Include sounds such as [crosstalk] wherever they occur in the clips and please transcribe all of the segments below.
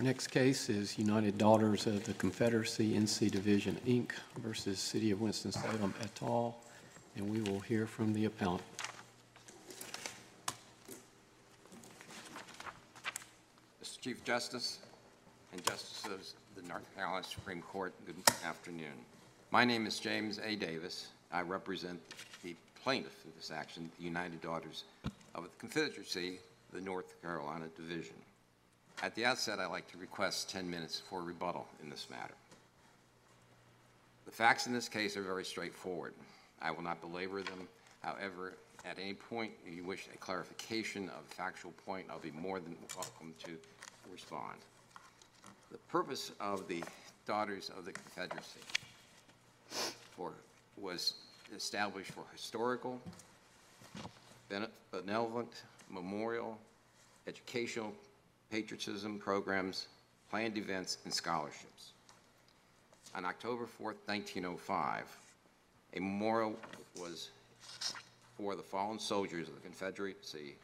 Our next case is United Daughters of the Confederacy NC Division, Inc. versus City of Winston-Salem et al., and we will hear from the appellant. Mr. Chief Justice and Justices of the North Carolina Supreme Court, good afternoon. My name is James A. Davis. I represent the plaintiff in this action, the United Daughters of the Confederacy, the North Carolina Division. At the outset, I'd like to request 10 minutes for rebuttal in this matter. The facts in this case are very straightforward. I will not belabor them. However, at any point if you wish a clarification of a factual point, I'll be more than welcome to respond. The purpose of the Daughters of the Confederacy for, was established for historical, bene- benevolent, memorial, educational, patriotism programs, planned events, and scholarships. On October 4th, 1905, a memorial was for the fallen soldiers of the Confederacy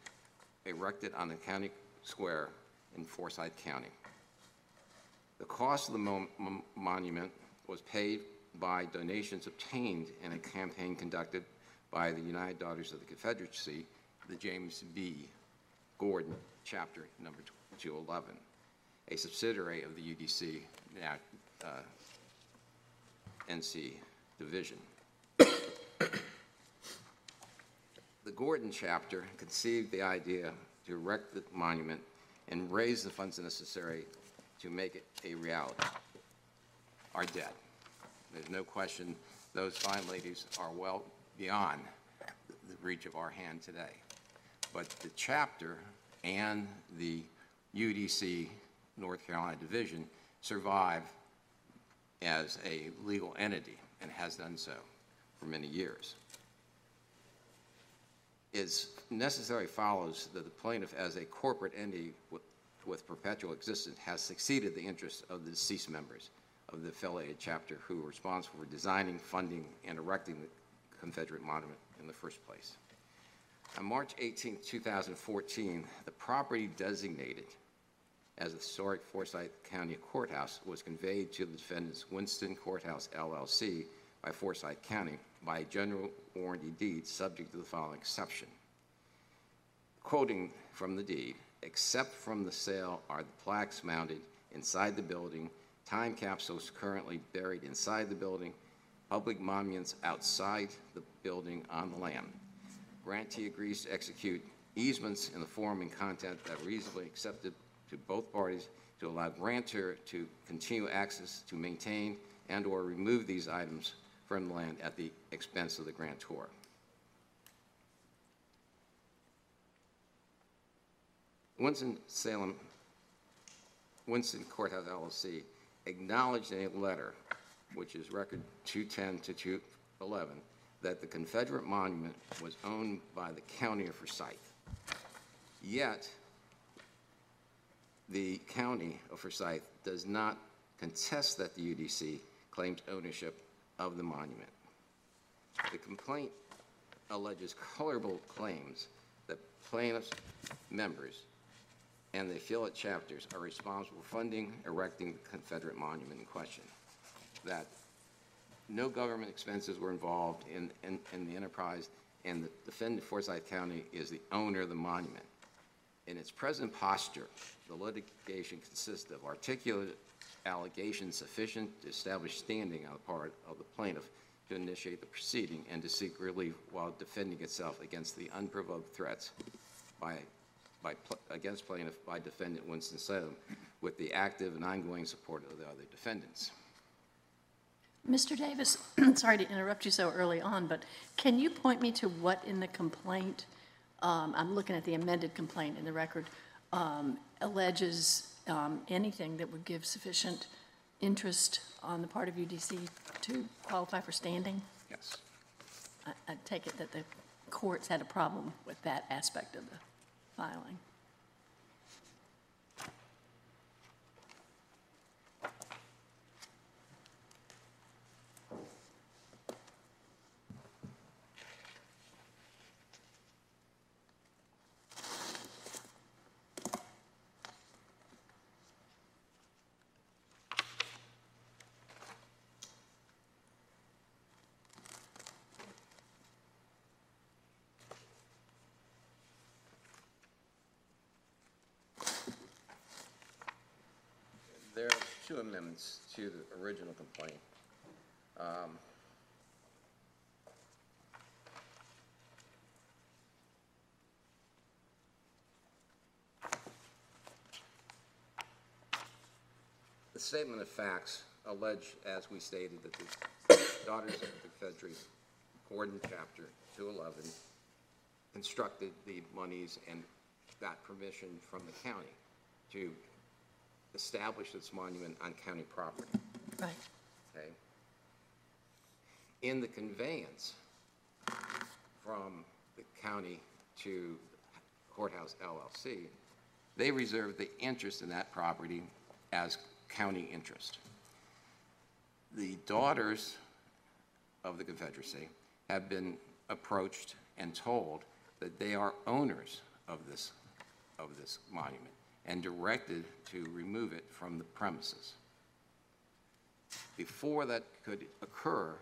erected on the county square in Forsyth County. The cost of the mo- mon- monument was paid by donations obtained in a campaign conducted by the United Daughters of the Confederacy, the James B. Gordon Chapter Number 211, a subsidiary of the UDC now, uh, NC Division. The Gordon chapter conceived the idea to erect the monument and raise the funds necessary to make it a reality. Are dead. There's no question those fine ladies are well beyond the reach of our hand today. But the chapter and the UDC North Carolina Division survive as a legal entity and has done so for many years. It necessarily follows that the plaintiff, as a corporate entity with, with perpetual existence, has succeeded the interests of the deceased members of the affiliated chapter who were responsible for designing, funding, and erecting the Confederate monument in the first place. On March 18, 2014, the property designated as the historic Forsyth County Courthouse was conveyed to the defendants Winston Courthouse LLC by Forsyth County by a general warranty deed subject to the following exception. Quoting from the deed, except from the sale are the plaques mounted inside the building, time capsules currently buried inside the building, public monuments outside the building on the land. Grantee agrees to execute easements in the form and content that reasonably accepted to both parties to allow grantor to continue access to maintain and/or remove these items from the land at the expense of the grantor. Winston-Salem, Winston Courthouse LLC acknowledged in a letter, which is record 210 to 211, that the Confederate monument was owned by the county of Forsyth. Yet, the county of Forsyth does not contest that the UDC claims ownership of the monument. The complaint alleges colorable claims that plaintiffs' members and the affiliate chapters are responsible for funding, erecting the Confederate monument in question. That no government expenses were involved in, in, in the enterprise, and the defendant, Forsyth County, is the owner of the monument. In its present posture, the litigation consists of articulate allegations sufficient to establish standing on the part of the plaintiff to initiate the proceeding and to seek relief while defending itself against the unprovoked threats by, by, pl- against plaintiff by defendant Winston-Salem with the active and ongoing support of the other defendants. Mr. Davis, [clears throat] sorry to interrupt you so early on, but can you point me to what in the complaint, um, I'm looking at the amended complaint in the record, um, alleges um, anything that would give sufficient interest on the part of UDC to qualify for standing? Yes. I, I take it that the courts had a problem with that aspect of the filing. There are two amendments to the original complaint. Um, The statement of facts allege, as we stated, that the Daughters of the Confederacy, Gordon Chapter 211, constructed the monies and got permission from the county to establish this monument on county property, Right. okay? In the conveyance from the county to Courthouse LLC, they reserved the interest in that property as county interest. The daughters of the Confederacy have been approached and told that they are owners of this, of this monument and directed to remove it from the premises. Before that could occur,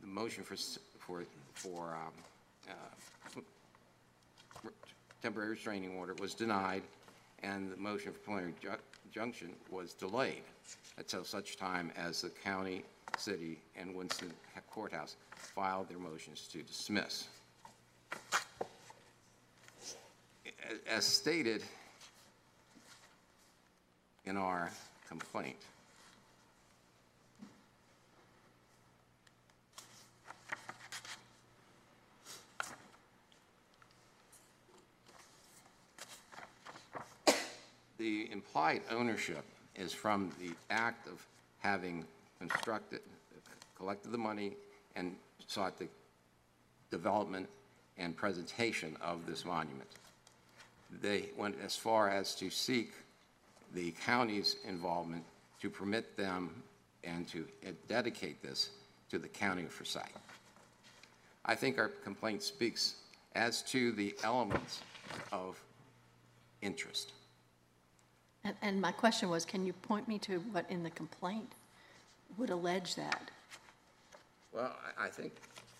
the motion for, for, for um, uh, temporary restraining order was denied, and the motion for preliminary ju- injunction was delayed until such time as the county, city, and Winston Courthouse filed their motions to dismiss. As stated in our complaint, The implied ownership is from the act of having constructed, collected the money and sought the development and presentation of this monument. They went as far as to seek the county's involvement to permit them and to dedicate this to the county of Forsyth. I think our complaint speaks as to the elements of interest. And, and my question was, can you point me to what in the complaint would allege that? Well, I, I think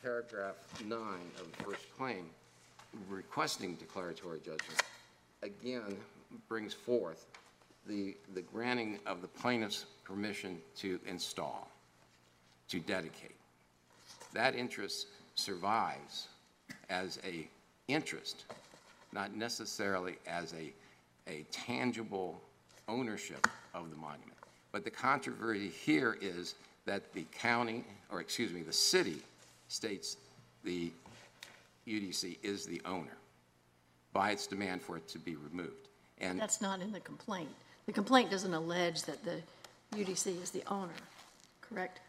paragraph nine of the first claim, requesting declaratory judgment, again brings forth the, the granting of the plaintiff's permission to install, to dedicate. That interest survives as a interest, not necessarily as a, a tangible ownership of the monument. But the controversy here is that the county, or excuse me, the city states the UDC is the owner by its demand for it to be removed. And That's not in the complaint. The complaint doesn't allege that the UDC is the owner, correct?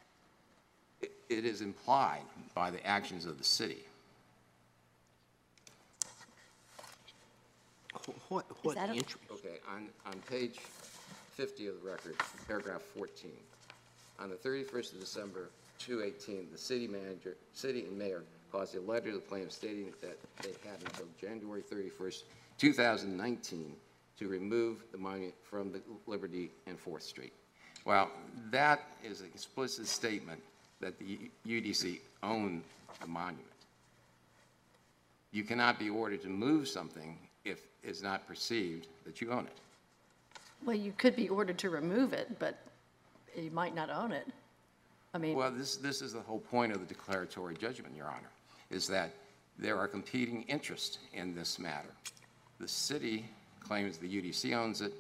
it- it is implied by the actions of the city. Wh- What, what that a- interest, Okay, on, on page 50 of the record, paragraph 14, on the 31st of December 2018, the city manager, city and mayor caused a letter to the plaintiff stating that they had until January 31st, 2019, to remove the monument from the Liberty and Fourth Street. Well, that is an explicit statement that the UDC owned the monument. You cannot be ordered to move something if it's not perceived that you own it. Well, you could be ordered to remove it, but you might not own it. I mean, Well, this, this is the whole point of the declaratory judgment, Your Honor, is that there are competing interests in this matter. The city claims the UDC owns it,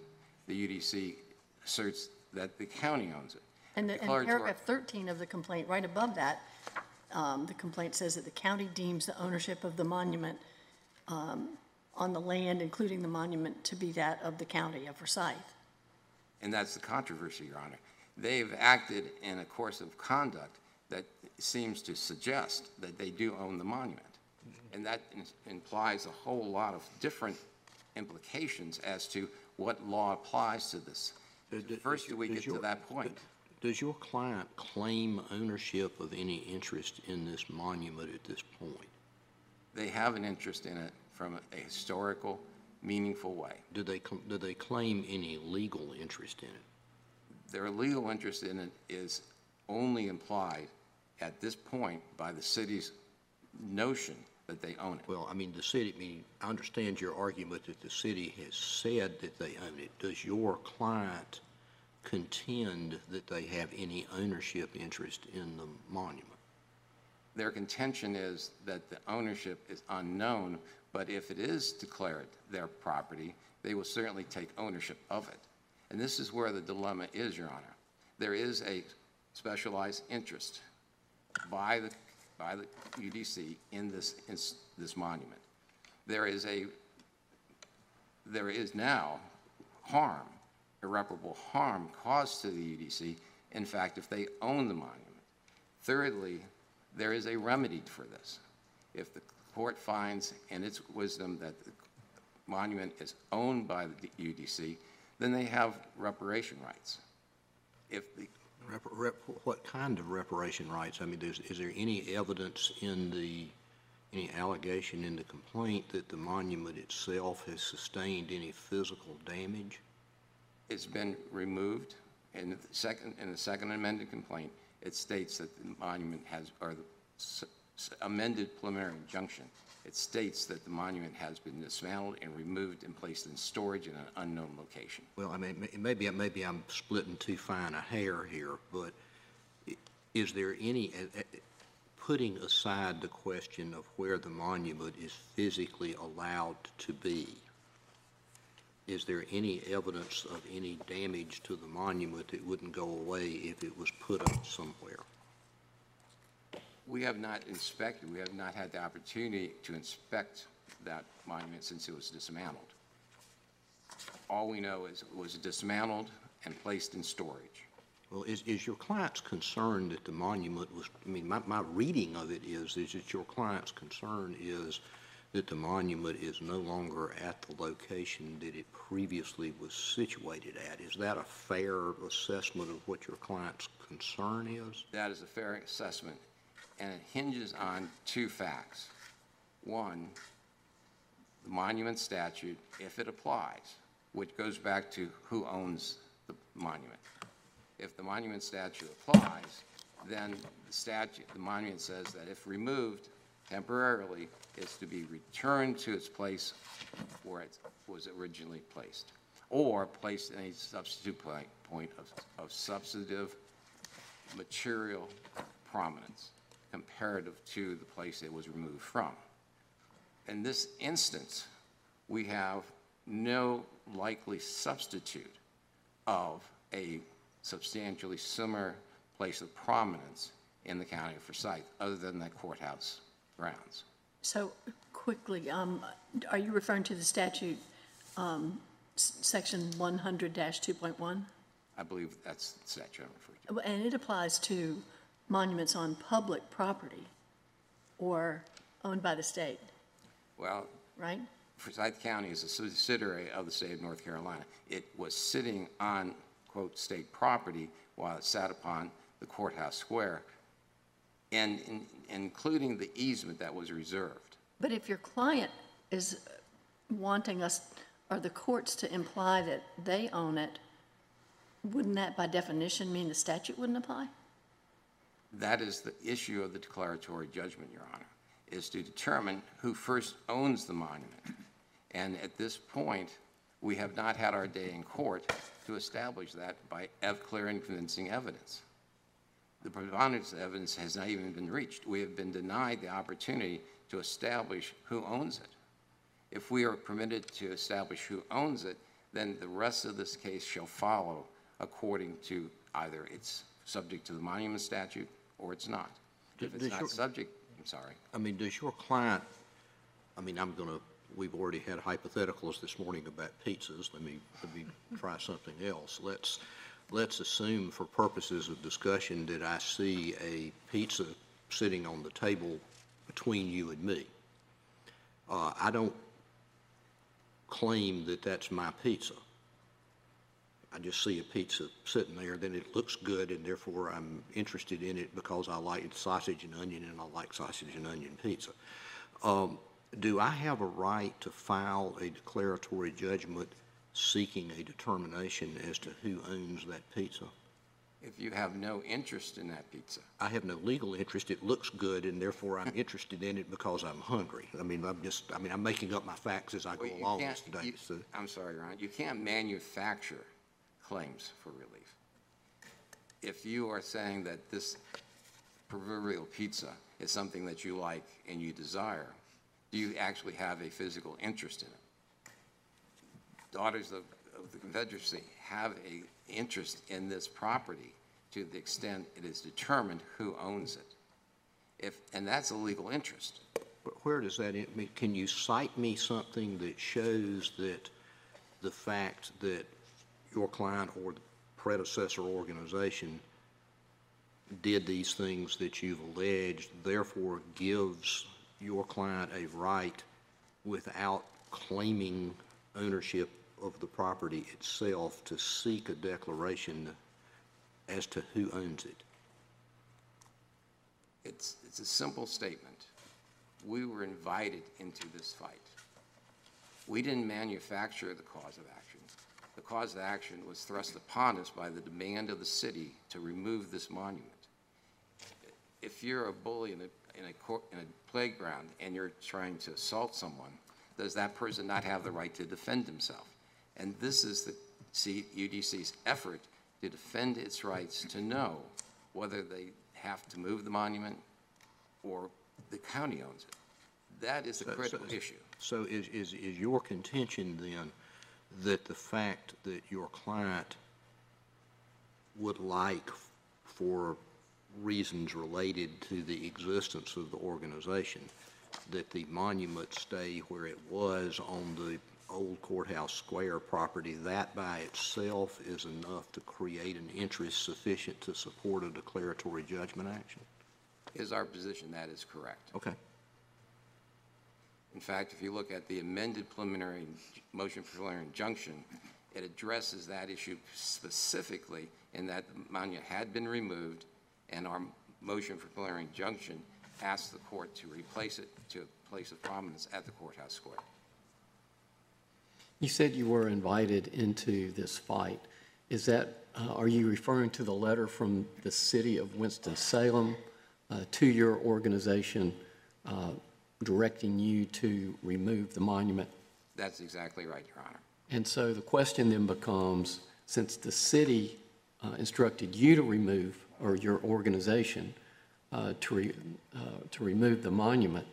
the UDC asserts that the county owns it. and the, and paragraph 13 of the complaint, right above that, um, the complaint says that the county deems the ownership of the monument um, on the land, including the monument, to be that of the county of Forsyth. And that's the controversy, Your Honor. They've acted in a course of conduct that seems to suggest that they do own the monument. And that implies a whole lot of different implications as to what law applies to this. Does- First, do we does get to that point? does your client claim ownership of any interest in this monument at this point? They have an interest in it from a historical, meaningful way. Do they, cl- do they claim any legal interest in it? Their legal interest in it is only implied at this point by the city's notion that they own it. Well, I mean, the city, I mean, I understand your argument that the city has said that they own it. Does your client contend that they have any ownership interest in the monument? Their contention is that the ownership is unknown, but if it is declared their property, they will certainly take ownership of it. And this is where the dilemma is, Your Honor. There is a specialized interest by the, by the UDC in this, in this monument. There is a, there is now harm, irreparable harm caused to the UDC, in fact, if they own the monument. Thirdly, there is a remedy for this. If the court finds in its wisdom that the monument is owned by the UDC, then they have reparation rights. If the, Rep- rep- What kind of reparation rights? I mean, is, is there any evidence in the, any allegation in the complaint that the monument itself has sustained any physical damage? it's been removed, in the second, in the second amended complaint, it states that the monument has, or the amended preliminary injunction, it states that the monument has been dismantled and removed and placed in storage in an unknown location. Well, I mean, maybe, maybe I'm splitting too fine a hair here, but is there any, putting aside the question of where the monument is physically allowed to be, is there any evidence of any damage to the monument that wouldn't go away if it was put up somewhere? We have not inspected, we have not had the opportunity to inspect that monument since it was dismantled. All we know is it was dismantled and placed in storage. Well, is, is your client's concern that the monument was, I mean, my, my reading of it is, is that your client's concern is that the monument is no longer at the location that it previously was situated at. Is that a fair assessment of what your client's concern is? That is a fair assessment, and it hinges on two facts. One, the monument statute, if it applies, which goes back to who owns the monument. If the monument statute applies, then the statute, the monument says that if removed temporarily, it's to be returned to its place where it was originally placed, or placed in a substitute point, of, of substantive material prominence comparative to the place it was removed from. In this instance, we have no likely substitute of a substantially similar place of prominence in the county of Forsyth, other than the courthouse grounds. So quickly, um, are you referring to the statute, um, s- section 100-2.1? I believe that's the statute I'm referring to. And it applies to monuments on public property or owned by the state, Well, right? Forsyth County is a subsidiary of the state of North Carolina. It was sitting on, quote, state property while it sat upon the courthouse square, and in- including the easement that was reserved. But if your client is wanting us, or the courts to imply that they own it, wouldn't that by definition mean the statute wouldn't apply? That is the issue of the declaratory judgment, Your Honor, is to determine who first owns the monument. And at this point, we have not had our day in court to establish that by clear and convincing evidence. The preponderance of evidence has not even been reached. We have been denied the opportunity to establish who owns it. If we are permitted to establish who owns it, then the rest of this case shall follow according to either it's subject to the monument statute or it's not. If it's Does not your- subject, I'm sorry. I mean, does your client, I mean, I'm going to, we've already had hypotheticals this morning about pizzas. Let me, let me try something else. Let's, let's assume for purposes of discussion that I see a pizza sitting on the table between you and me. Uh, I don't claim that that's my pizza. I just see a pizza sitting there, then it looks good, and therefore I'm interested in it because I like sausage and onion, and I like sausage and onion pizza. Um, Do I have a right to file a declaratory judgment seeking a determination as to who owns that pizza? If you have no interest in that pizza, I have no legal interest. It looks good, and therefore I'm [laughs] interested in it because I'm hungry. I mean, I'm just, I mean, I'm making up my facts as I go well, you along, can't, Mr. you- so- I'm sorry, Ron, you can't manufacture claims for relief. If you are saying that this proverbial pizza is something that you like and you desire, do you actually have a physical interest in it? Daughters of, of the Confederacy have a interest in this property to the extent it is determined who owns it. If, and that's a legal interest. But where does that, can you cite me something that shows that the fact that your client or the predecessor organization did these things that you've alleged, therefore gives your client a right without claiming ownership of the property itself to seek a declaration as to who owns it? It's, it's a simple statement. We were invited into this fight. We didn't manufacture the cause of action. The cause of action was thrust upon us by the demand of the city to remove this monument. If you're a bully in a, in a, cour- in a playground and you're trying to assault someone, does that person not have the right to defend himself? And this is the UDC's effort to defend its rights to know whether they have to move the monument or the county owns it. That is a So- so- critical issue. So is, is, is your contention then that the fact that your client would like for reasons related to the existence of the organization, that the monument stay where it was on the old courthouse square property, that by itself is enough to create an interest sufficient to support a declaratory judgment action? Is our position that is correct? Okay. In fact, if you look at the amended preliminary motion for preliminary injunction, it addresses that issue specifically in that the monument had been removed, and our motion for preliminary injunction asked the court to replace it to a place of prominence at the courthouse square. You said you were invited into this fight. Is that, uh, are you referring to the letter from the city of Winston-Salem uh, to your organization uh, directing you to remove the monument? That's exactly right, Your Honor. And so the question then becomes, since the city uh, instructed you to remove, or your organization, uh, to re- uh, to remove the monument,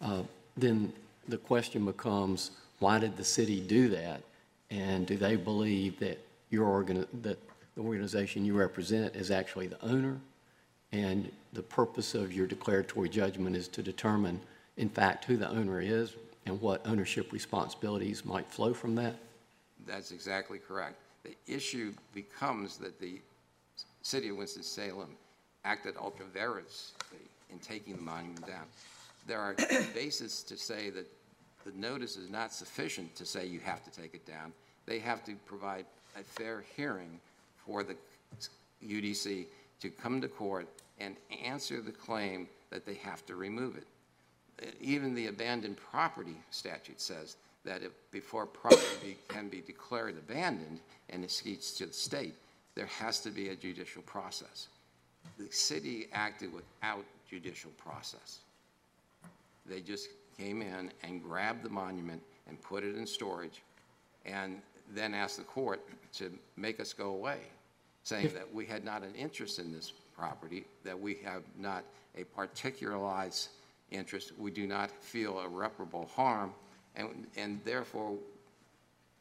uh, then the question becomes, why did the city do that? And do they believe that your organ, that the organization you represent is actually the owner? And the purpose of your declaratory judgment is to determine, in fact, who the owner is and what ownership responsibilities might flow from that? That's exactly correct. The issue becomes that the city of Winston-Salem acted ultra vires in taking the monument down. There are [coughs] bases to say that the notice is not sufficient to say you have to take it down. They have to provide a fair hearing for the UDC to come to court and answer the claim that they have to remove it even the abandoned property statute says that if, before property can be declared abandoned and gets to the state, there has to be a judicial process. The city acted without judicial process. They just came in and grabbed the monument and put it in storage, and then asked the court to make us go away, saying that we had not an interest in this property, that we have not a particularized interest, we do not feel irreparable harm, and, and therefore,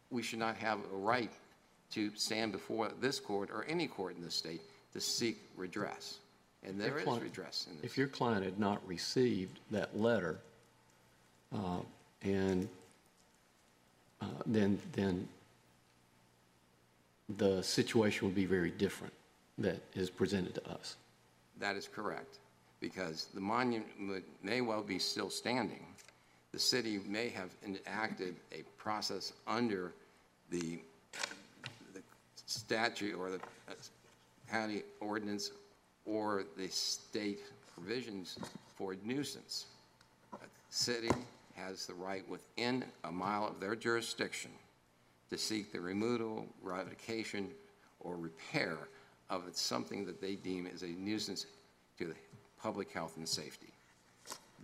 we should not have a right to stand before this court or any court in the state to seek redress. And there is redress in this. If your client had not received that letter, uh, and uh, then, then the situation would be very different that is presented to us. That is correct, because the monument may well be still standing. The city may have enacted a process under the the statute or the uh, county ordinance or the state provisions for nuisance. A city has the right within a mile of their jurisdiction to seek the removal, revocation, or repair of something that they deem as a nuisance to the public health and safety.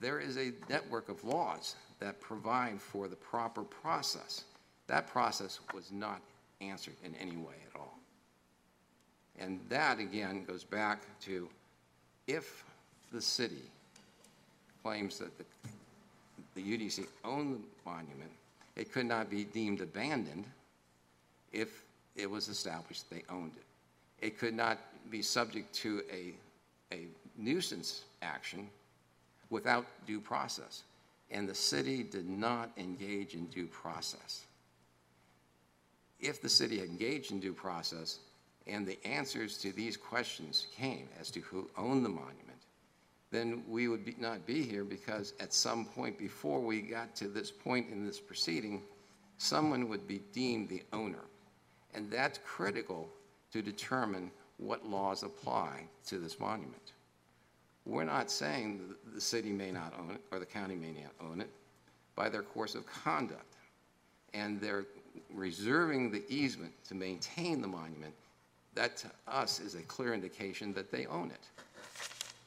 There is a network of laws that provide for the proper process. That process was not answered in any way at all. And that, again, goes back to if the city claims that the, the UDC owned the monument, it could not be deemed abandoned if it was established they owned it. It could not be subject to a, a nuisance action without due process. And the city did not engage in due process. If the city engaged in due process and the answers to these questions came as to who owned the monument, then we would be, not be here because at some point before we got to this point in this proceeding, someone would be deemed the owner. And that's critical to determine what laws apply to this monument. We're not saying the city may not own it, or the county may not own it, by their course of conduct. And they're reserving the easement to maintain the monument. That to us is a clear indication that they own it.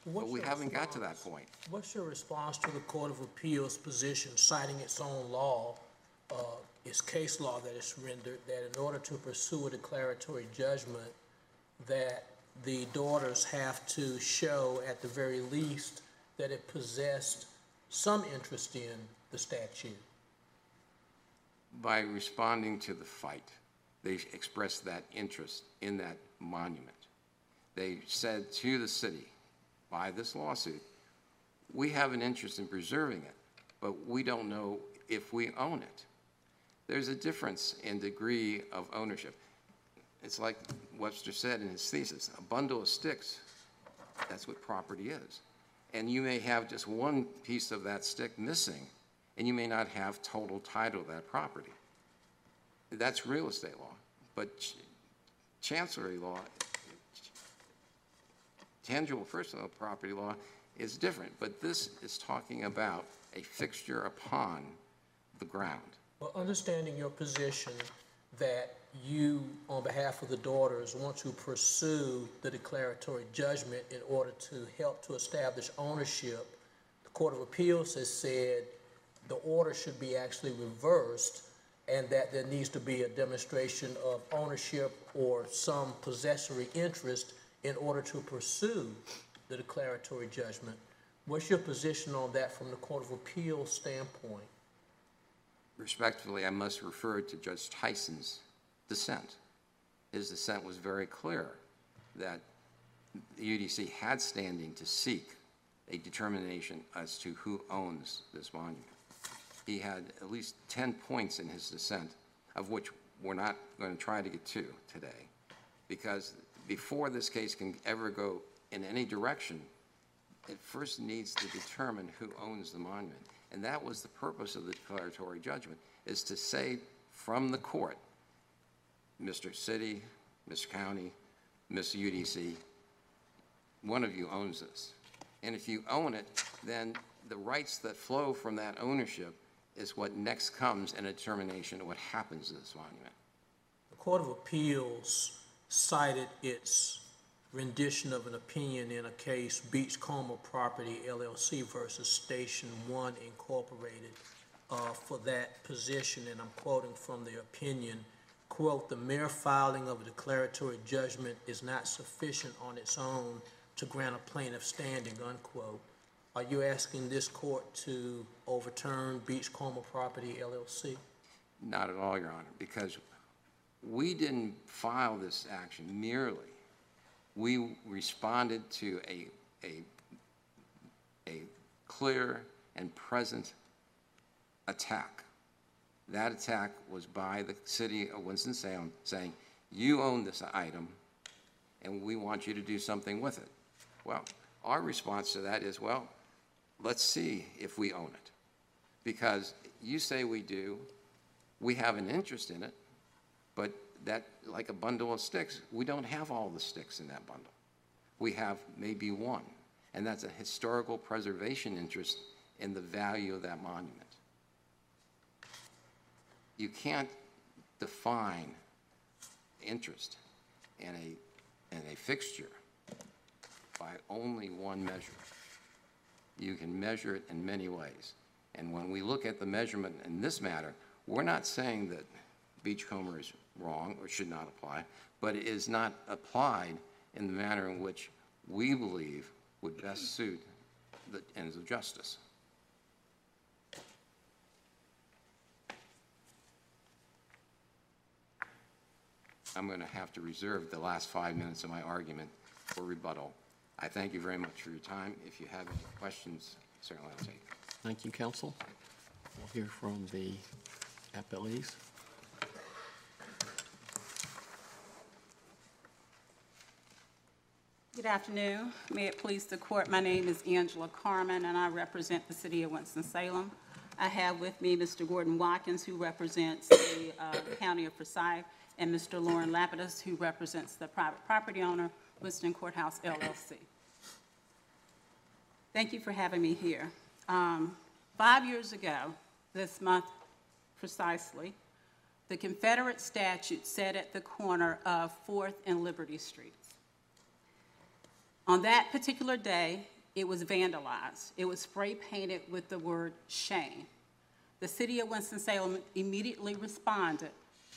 But What's we your haven't got to that response- point. What's your response to the Court of Appeals position citing its own law, uh, its case law that is rendered, that in order to pursue a declaratory judgment, that the daughters have to show at the very least that it possessed some interest in the statute? By responding to the fight, they expressed that interest in that monument. They said to the city, by this lawsuit, we have an interest in preserving it, but we don't know if we own it. There's a difference in degree of ownership. It's like Webster said in his thesis, a bundle of sticks, that's what property is. And you may have just one piece of that stick missing, and you may not have total title to that property. That's real estate law. But ch- chancery law, tangible personal property law is different. But this is talking about a fixture upon the ground. Well, understanding your position that you, on behalf of the daughters, want to pursue the declaratory judgment in order to help to establish ownership, the Court of Appeals has said the order should be actually reversed and that there needs to be a demonstration of ownership or some possessory interest in order to pursue the declaratory judgment. What's your position on that from the Court of Appeals standpoint? Respectfully, I must refer to Judge Tyson's dissent. His dissent was very clear that the UDC had standing to seek a determination as to who owns this monument. He had at least 10 points in his dissent, of which we're not going to try to get to today, because before this case can ever go in any direction, it first needs to determine who owns the monument. And that was the purpose of the declaratory judgment, is to say from the court, Mr. City, Mr. County, Ms. UDC, one of you owns this. And if you own it, then the rights that flow from that ownership is what next comes in a determination of what happens to this monument. The Court of Appeals cited its rendition of an opinion in a case, Beachcomber Property LLC versus Station One Incorporated, uh, for that position, and I'm quoting from the opinion, quote, "The mere filing of a declaratory judgment is not sufficient on its own to grant a plaintiff standing," unquote. Are you asking this court to overturn Beachcomber Property LLC? Not at all, Your Honor, because we didn't file this action merely. We responded to a, a, a clear and present attack. That attack was by the city of Winston-Salem saying, you own this item, and we want you to do something with it. Well, our response to that is, well, let's see if we own it. Because you say we do, we have an interest in it, but that, like a bundle of sticks, we don't have all the sticks in that bundle. We have maybe one, and that's a historical preservation interest in the value of that monument. You can't define interest in a, in a fixture by only one measure. You can measure it in many ways. And when we look at the measurement in this matter, we're not saying that Beachcomber is wrong or should not apply, but it is not applied in the manner in which we believe would best suit the ends of justice. I'm going to have to reserve the last five minutes of my argument for rebuttal. I thank you very much for your time. If you have any questions, certainly I'll take. them. Thank you, counsel. We'll hear from the appellees. Good afternoon. May it please the court, my name is Angela Carmon, and I represent the city of Winston-Salem. I have with me Mr. Gordon Watkins, who represents the uh, county of Forsyth, and Mr. Lorin Lapidus, who represents the private property owner, Winston Courthouse LLC. Thank you for having me here. Um, Five years ago, this month precisely, the Confederate statute set at the corner of Fourth and Liberty Streets. On that particular day, it was vandalized. It was spray painted with the word shame. The city of Winston-Salem immediately responded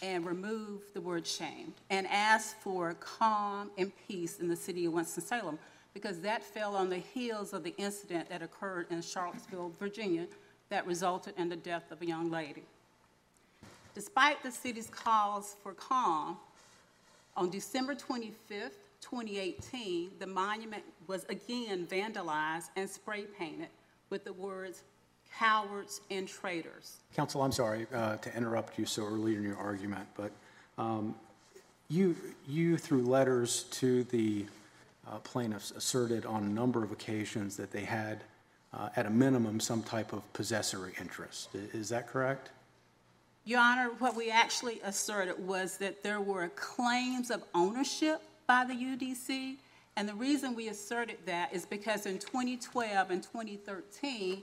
and remove the word shame and ask for calm and peace in the city of Winston-Salem because that fell on the heels of the incident that occurred in Charlottesville, Virginia, that resulted in the death of a young lady. Despite the city's calls for calm, on December 25th, 2018, the monument was again vandalized and spray painted with the words cowards and traitors. Counsel, I'm sorry uh, to interrupt you so early in your argument, but um, you, you through letters to the uh, plaintiffs asserted on a number of occasions that they had, uh, at a minimum, some type of possessory interest. Is that correct? Your Honor, what we actually asserted was that there were claims of ownership by the UDC, and the reason we asserted that is because in 2012 and 2013,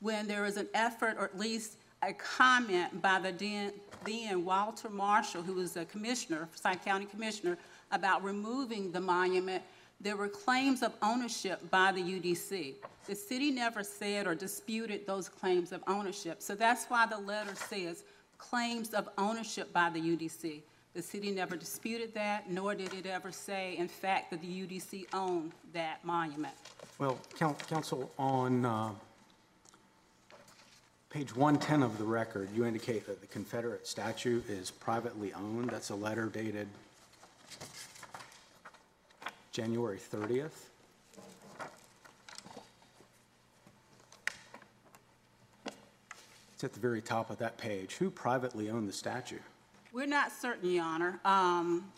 when there was an effort, or at least a comment by the then, then Walter Marshall, who was a commissioner, Forsyth County Commissioner, about removing the monument, there were claims of ownership by the UDC. The city never said or disputed those claims of ownership, so that's why the letter says claims of ownership by the UDC. The city never disputed that, nor did it ever say, in fact, that the UDC owned that monument. Well, coun- counsel, on uh, page 110 of the record, you indicate that the Confederate statue is privately owned. That's a letter dated January 30th. It's at the very top of that page. Who privately owned the statue? We're not certain, Your Honor. Um,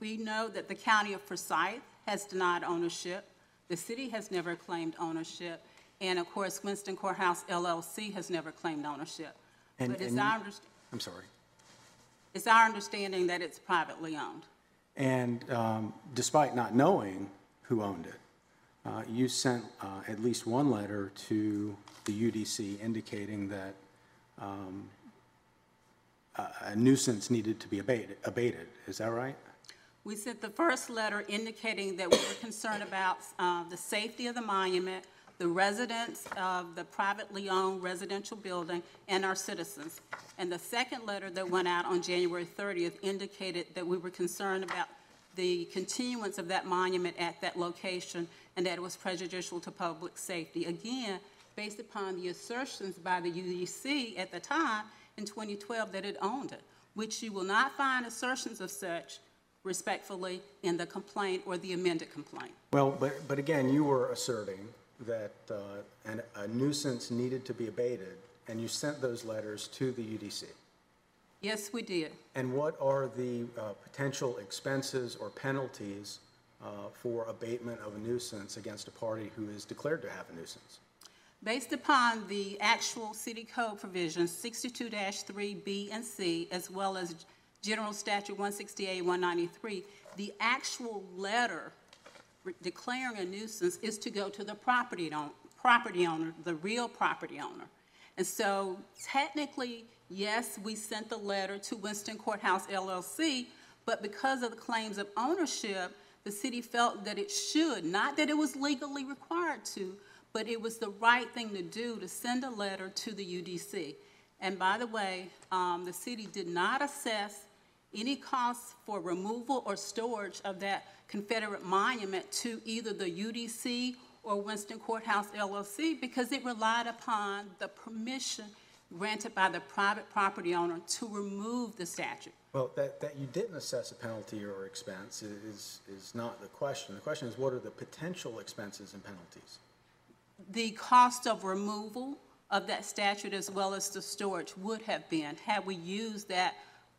We know that the county of Forsyth has denied ownership. The city has never claimed ownership. And of course, Winston Courthouse LLC has never claimed ownership. And- But it's and- our, I'm sorry. it's our understanding that it's privately owned. And um, despite not knowing who owned it, uh, you sent uh, at least one letter to the UDC indicating that um, a nuisance needed to be abated, abated. Is that right? We sent the first letter indicating that we were concerned about uh, the safety of the monument, the residents of the privately owned residential building, and our citizens. And the second letter that went out on January 30th indicated that we were concerned about the continuance of that monument at that location and that it was prejudicial to public safety. Again, based upon the assertions by the UDC at the time in 2012 that it owned it, which you will not find assertions of such respectfully in the complaint or the amended complaint. Well, but, but again, you were asserting that uh, an- a nuisance needed to be abated, and you sent those letters to the UDC. Yes, we did. And what are the uh, potential expenses or penalties uh, for abatement of a nuisance against a party who is declared to have a nuisance? Based upon the actual city code provisions, 62-3B and C, as well as General Statute 168-193, the actual letter declaring a nuisance is to go to the property property owner, the real property owner. And so technically, yes, we sent the letter to Winston Courthouse LLC, but because of the claims of ownership, the city felt that it should, not that it was legally required to, but it was the right thing to do to send a letter to the UDC. And by the way, um, the city did not assess any costs for removal or storage of that Confederate monument to either the UDC or Winston Courthouse LLC because it relied upon the permission granted by the private property owner to remove the statue. Well, that, that you didn't assess a penalty or expense is, is not the question. The question is, what are the potential expenses and penalties? The cost of removal of that statute as well as the storage would have been had we used that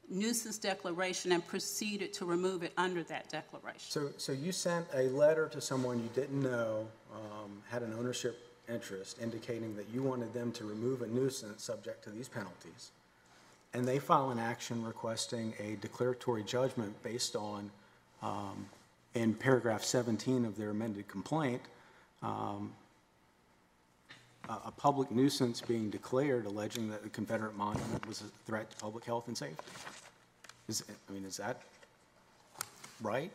nuisance declaration and proceeded to remove it under that declaration. So, so you sent a letter to someone you didn't know, um, had an ownership interest, indicating that you wanted them to remove a nuisance subject to these penalties. And they file an action requesting a declaratory judgment based on, um, in paragraph 17 of their amended complaint, um, a, a public nuisance being declared alleging that the Confederate monument was a threat to public health and safety. Is, I mean, is that right?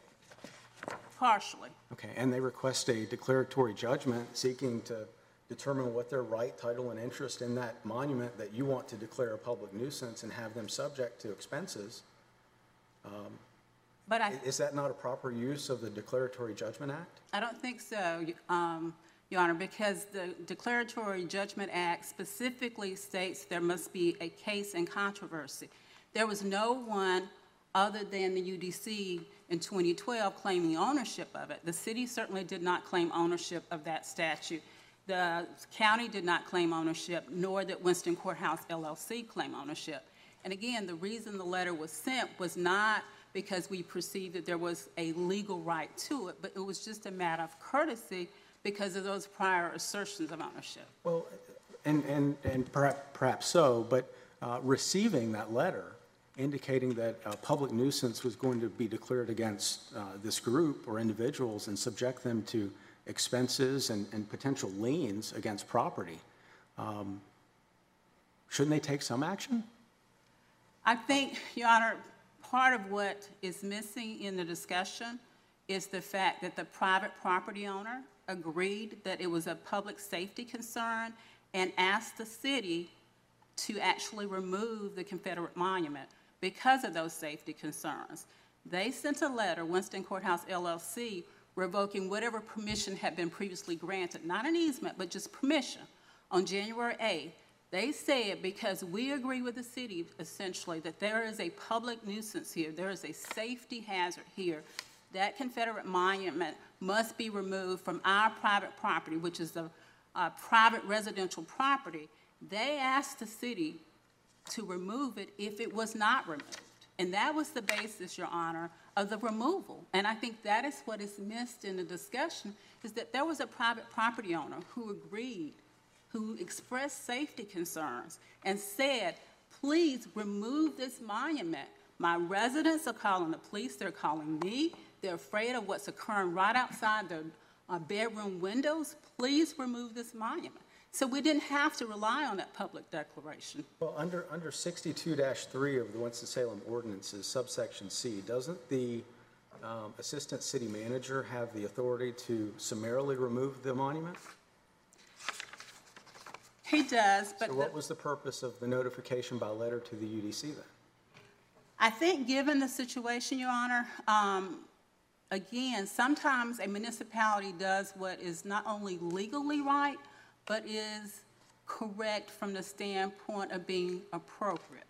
Partially. Okay, and they request a declaratory judgment seeking to determine what their right, title, and interest in that monument that you want to declare a public nuisance and have them subject to expenses. But I, I- Is that not a proper use of the Declaratory Judgment Act? I don't think so, um, Your Honor, because the Declaratory Judgment Act specifically states there must be a case in controversy. There was no one other than the UDC in 2012 claiming ownership of it. The city certainly did not claim ownership of that statute. The county did not claim ownership, nor did Winston Courthouse LLC claim ownership. And again, the reason the letter was sent was not because we perceived that there was a legal right to it, but it was just a matter of courtesy because of those prior assertions of ownership. Well, and, and, and perhaps, perhaps so, but uh, receiving that letter indicating that a public nuisance was going to be declared against uh, this group or individuals and subject them to expenses and, and potential liens against property, um, shouldn't they take some action? I think, Your Honor, part of what is missing in the discussion is the fact that the private property owner agreed that it was a public safety concern and asked the city to actually remove the Confederate monument because of those safety concerns. They sent a letter, Winston Courthouse LLC, revoking whatever permission had been previously granted, not an easement, but just permission, on January 8th. They said, because we agree with the city essentially that there is a public nuisance here, there is a safety hazard here, that Confederate monument must be removed from our private property, which is the uh, private residential property. They asked the city to remove it if it was not removed. And that was the basis, Your Honor, of the removal. And I think that is what is missed in the discussion, is that there was a private property owner who agreed, who expressed safety concerns and said, please remove this monument. My residents are calling the police, they're calling me, they're afraid of what's occurring right outside their uh, bedroom windows. Please remove this monument. So we didn't have to rely on that public declaration. Well, under, under 62-3 of the Winston-Salem ordinances, subsection C, doesn't the um, assistant city manager have the authority to summarily remove the monument? He does, but So the- what was the purpose of the notification by letter to the UDC then? I think, given the situation, Your Honor, um, again, sometimes a municipality does what is not only legally right, but is correct from the standpoint of being appropriate.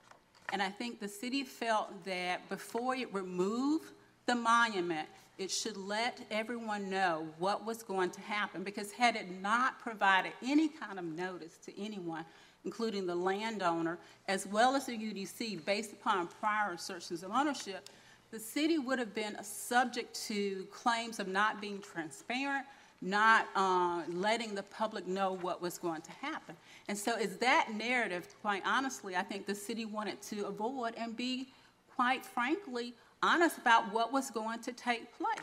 And I think the city felt that before it removed the monument, it should let everyone know what was going to happen, because had it not provided any kind of notice to anyone, including the landowner, as well as the UDC, based upon prior assertions of ownership, the city would have been subject to claims of not being transparent, not uh, letting the public know what was going to happen. And so it's that narrative, quite honestly, I think the city wanted to avoid and be, quite frankly, honest about what was going to take place.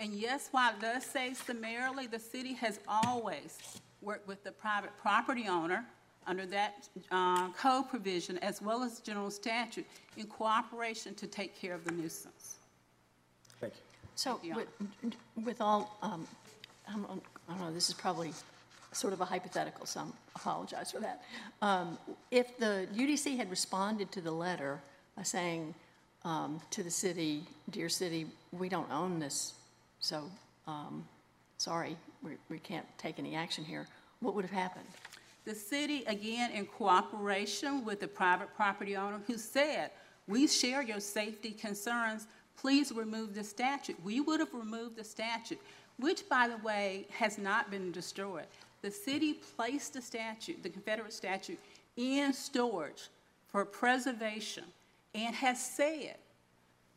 And yes, while it does say summarily, the city has always worked with the private property owner under that uh, code provision, as well as general statute, in cooperation to take care of the nuisance. Thank you. So Yeah. with, with all, um, I don't, I don't know, this is probably sort of a hypothetical, so I apologize for that. Um, If the UDC had responded to the letter by saying, um, to the city, dear city, we don't own this, so, um, sorry, we, we can't take any action here, what would have happened? The city, again, in cooperation with the private property owner who said, we share your safety concerns, please remove the statute. We would have removed the statute, which, by the way, has not been destroyed. The city placed the statute, the Confederate statute, in storage for preservation and has said,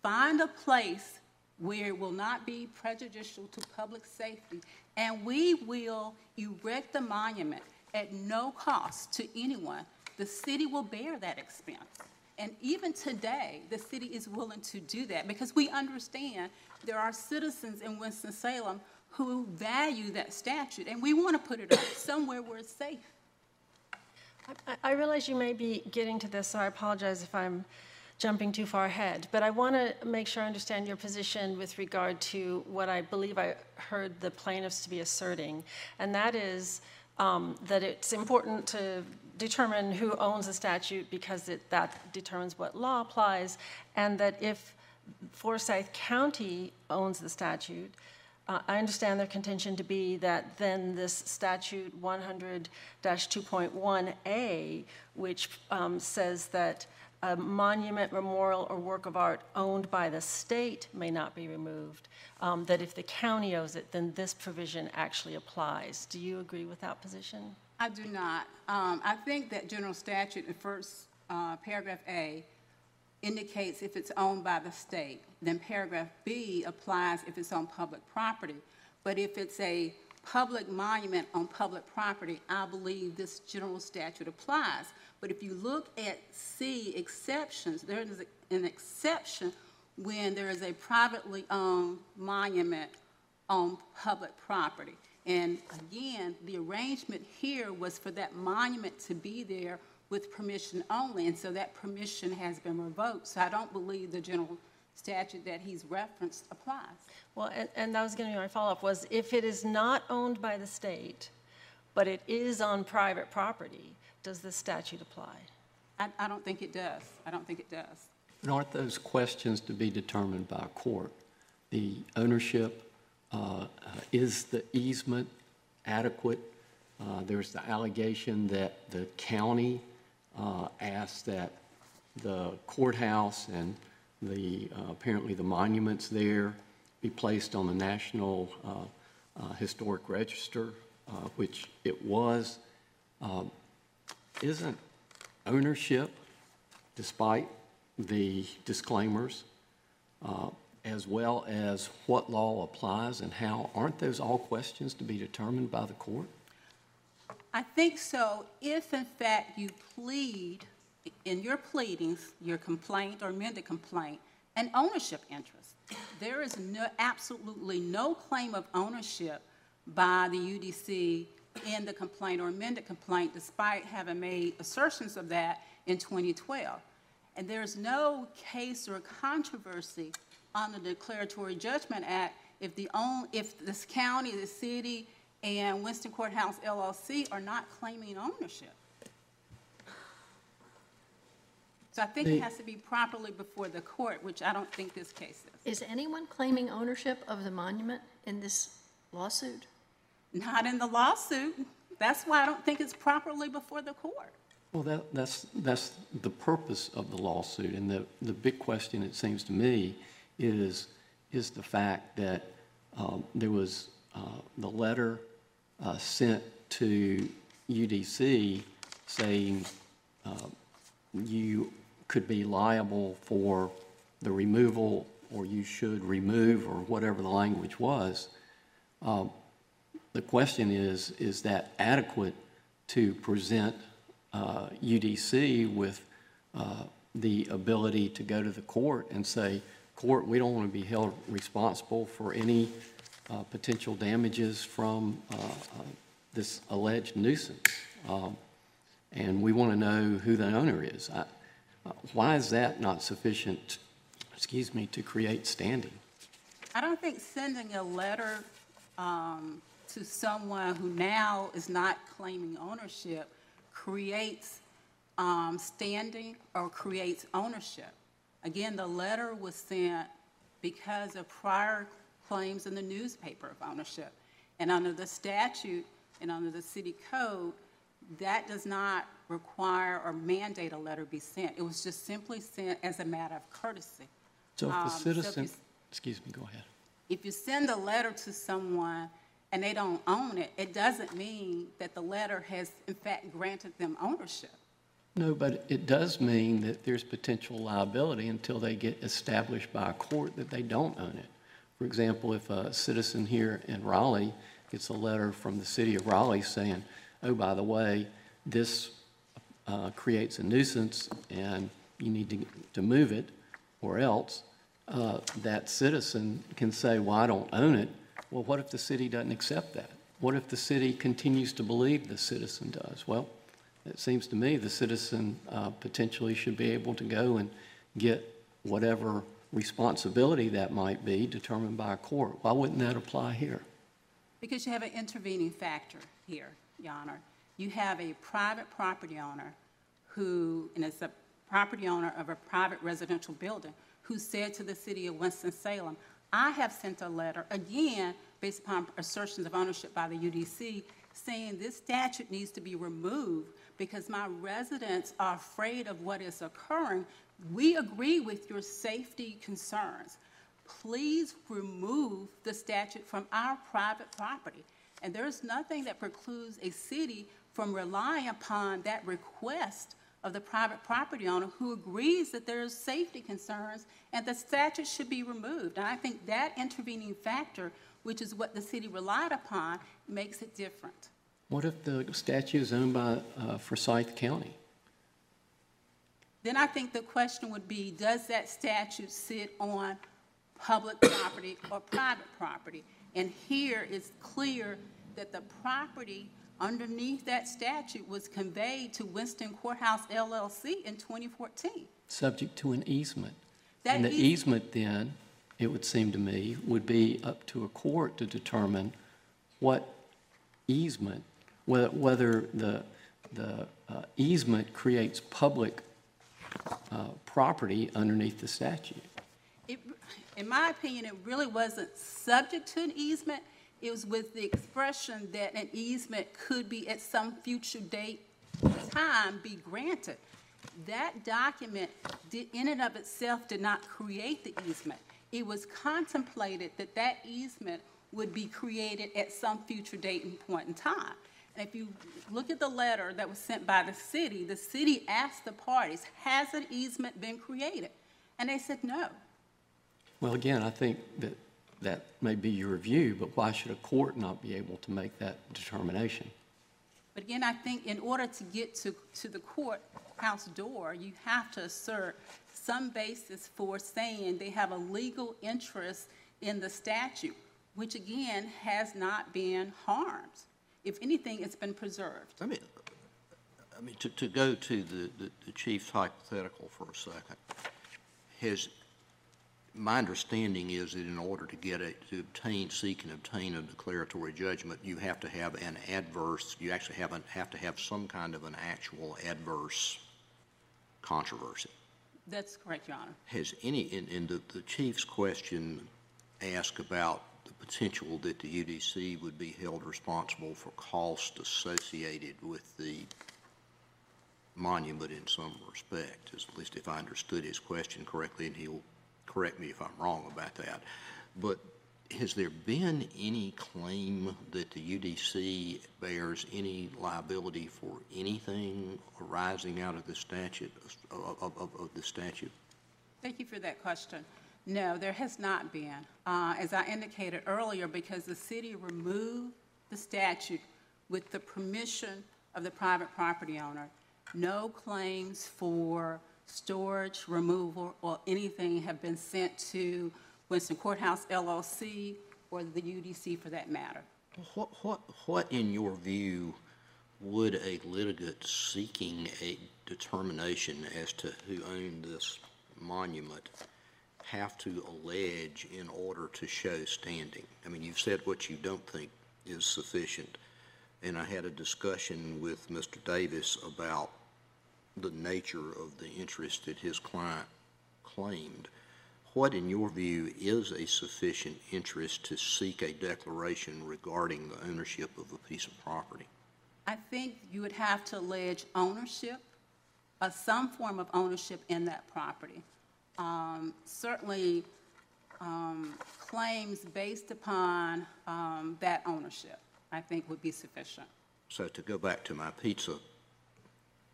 find a place where it will not be prejudicial to public safety, and we will erect the monument at no cost to anyone. The city will bear that expense. And even today, the city is willing to do that because we understand there are citizens in Winston-Salem who value that statute, and we want to put it up somewhere where it's safe. I- I realize you may be getting to this, so I apologize if I'm jumping too far ahead. But I want to make sure I understand your position with regard to what I believe I heard the plaintiffs to be asserting, and that is um, that it's important to determine who owns the statute because it, that determines what law applies, and that if Forsyth County owns the statute, uh, I understand their contention to be that then this statute 100-2.1A, which um, says that a monument, memorial, or work of art owned by the state may not be removed, um, that if the county owns it, then this provision actually applies. Do you agree with that position? I do not. Um, I think that general statute in first, uh, paragraph A indicates if it's owned by the state. Then paragraph B applies if it's on public property. But if it's a public monument on public property, I believe this general statute applies. But if you look at C exceptions, there is an exception when there is a privately owned monument on public property. And again, the arrangement here was for that monument to be there with permission only, and so that permission has been revoked. So I don't believe the general statute that he's referenced applies. Well, and, and that was going to be my follow-up, was if it is not owned by the state, but it is on private property, does this statute apply? I, I don't think it does. I don't think it does. And aren't those questions to be determined by a court? The ownership, uh, uh, is the easement adequate? Uh, There's the allegation that the county uh, asked that the courthouse and the, uh, apparently the monuments there be placed on the National uh, uh, Historic Register, uh, which it was. Um, Isn't ownership, despite the disclaimers, uh, as well as what law applies and how, aren't those all questions to be determined by the court? I think so if in fact you plead, in your pleadings, your complaint or amended complaint, an ownership interest. There is no, absolutely no claim of ownership by the UDC in the complaint or amended complaint, despite having made assertions of that in 2012. And there's no case or controversy on the Declaratory Judgment Act if the own, if this county, the city, and Winston Courthouse LLC are not claiming ownership. So I think The- it has to be properly before the court, which I don't think this case is. Is anyone claiming ownership of the monument in this lawsuit? Not in the lawsuit. That's why I don't think it's properly before the court. Well, that, that's, that's the purpose of the lawsuit, and the, the big question, it seems to me, is, is the fact that um, there was uh, the letter uh, sent to UDC saying uh, you could be liable for the removal, or you should remove, or whatever the language was. Um, The question is, is that adequate to present uh, UDC with uh, the ability to go to the court and say, court, we don't want to be held responsible for any uh, potential damages from uh, uh, this alleged nuisance. Um, And we want to know who the owner is. I- uh, Why is that not sufficient, excuse me, to create standing? I don't think sending a letter um, to someone who now is not claiming ownership creates um, standing or creates ownership. Again, the letter was sent because of prior claims in the newspaper of ownership. And under the statute and under the city code, that does not require or mandate a letter be sent. It was just simply sent as a matter of courtesy. So if Um, the so if citizen, you- excuse me, go ahead. If you send a letter to someone and they don't own it, it doesn't mean that the letter has in fact granted them ownership. No, but it does mean that there's potential liability until they get established by a court that they don't own it. For example, if a citizen here in Raleigh gets a letter from the city of Raleigh saying, oh, by the way, this uh, creates a nuisance and you need to, to move it, or else, uh, that citizen can say, well, I don't own it. Well, what if the city doesn't accept that? What if the city continues to believe the citizen does? Well, it seems to me the citizen uh, potentially should be able to go and get whatever responsibility that might be determined by a court. Why wouldn't that apply here? Because you have an intervening factor here, Your Honor. You have a private property owner who, and it's a property owner of a private residential building, who said to the city of Winston-Salem, I have sent a letter, again, based upon assertions of ownership by the UDC, saying this statute needs to be removed because my residents are afraid of what is occurring. We agree with your safety concerns. Please remove the statute from our private property. And there's nothing that precludes a city from relying upon that request of the private property owner who agrees that there's safety concerns and the statute should be removed. And I think that intervening factor, which is what the city relied upon, makes it different. What if the statue is owned by uh, Forsyth County? Then I think the question would be, does that statute sit on public property or private property? And here it's clear that the property underneath that statute was conveyed to Winston Courthouse LLC in 2014. Subject to an easement. That And the eas- easement then, it would seem to me, would be up to a court to determine what easement, whether, whether the, the uh, easement creates public uh, property underneath the statute. It, in my opinion, it really wasn't subject to an easement. It was with the expression that an easement could be at some future date, time, be granted. That document did, in and of itself did not create the easement. It was contemplated that that easement would be created at some future date and point in time. And if you look at the letter that was sent by the city, the city asked the parties, has an easement been created? And they said no. Well, again, I think that that may be your view, but why should a court not be able to make that determination? But again, I think in order to get to, to the courthouse door, you have to assert some basis for saying they have a legal interest in the statute, which again has not been harmed. If anything, it's been preserved. I mean, I mean, to, to go to the, the- the chief's hypothetical for a second, has, my understanding is that in order to get a, to obtain, seek and obtain a declaratory judgment, you have to have an adverse, you actually have, an- have to have some kind of an actual adverse controversy. That's correct, Your Honor. Has any, in, in the, the chief's question asked about the potential that the UDC would be held responsible for costs associated with the monument in some respect, as- at least if I understood his question correctly, and he'll correct me if I'm wrong about that. But has there been any claim that the UDC bears any liability for anything arising out of the statute, of, of, of- the statute? Thank you for that question. No, there has not been. Uh, As I indicated earlier, because the city removed the statute with the permission of the private property owner, no claims for storage, removal, or anything have been sent to Winston Courthouse LLC or the UDC for that matter. What, what, what in your view would a litigant seeking a determination as to who owned this monument have to allege in order to show standing? I mean, you've said what you don't think is sufficient, and I had a discussion with Mr. Davis about the nature of the interest that his client claimed, what, in your view, is a sufficient interest to seek a declaration regarding the ownership of a piece of property? I think you would have to allege ownership, uh, some form of ownership in that property. Um, Certainly, um, claims based upon um, that ownership, I think would be sufficient. So to go back to my pizza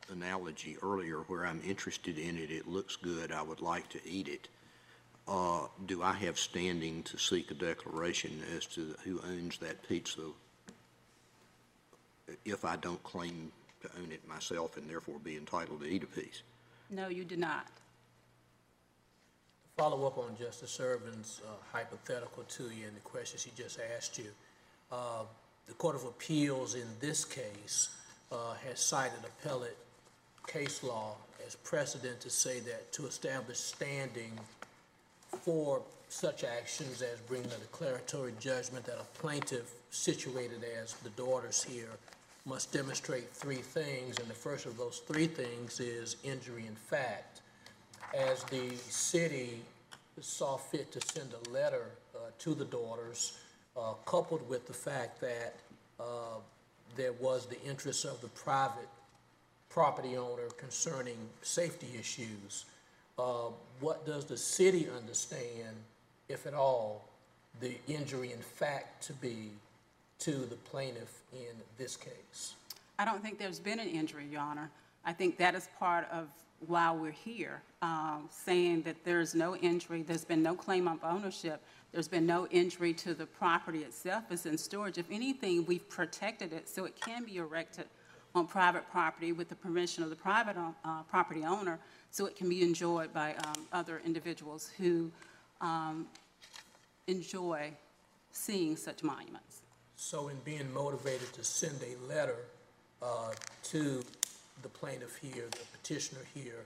analogy earlier, where I'm interested in it, it looks good, I would like to eat it, uh, do I have standing to seek a declaration as to who owns that pizza if I don't claim to own it myself and therefore be entitled to eat a piece? No, you do not. Follow up on Justice Ervin's uh, hypothetical to you and the question she just asked you. Uh, The Court of Appeals in this case uh, has cited appellate case law as precedent to say that to establish standing for such actions as bringing a declaratory judgment that a plaintiff situated as the daughters here must demonstrate three things, and the first of those three things is injury in fact. As the city saw fit to send a letter uh, to the daughters, uh, coupled with the fact that uh, there was the interest of the private property owner concerning safety issues, uh, what does the city understand, if at all, the injury in fact to be to the plaintiff in this case? I don't think there's been an injury, Your Honor. I think that is part of why we're here, um, saying that there's no injury, there's been no claim of ownership, there's been no injury to the property itself, it's in storage. If anything, we've protected it so it can be erected on private property with the permission of the private uh, property owner, so it can be enjoyed by um, other individuals who um, enjoy seeing such monuments. So in being motivated to send a letter uh, to the plaintiff here, the petitioner here,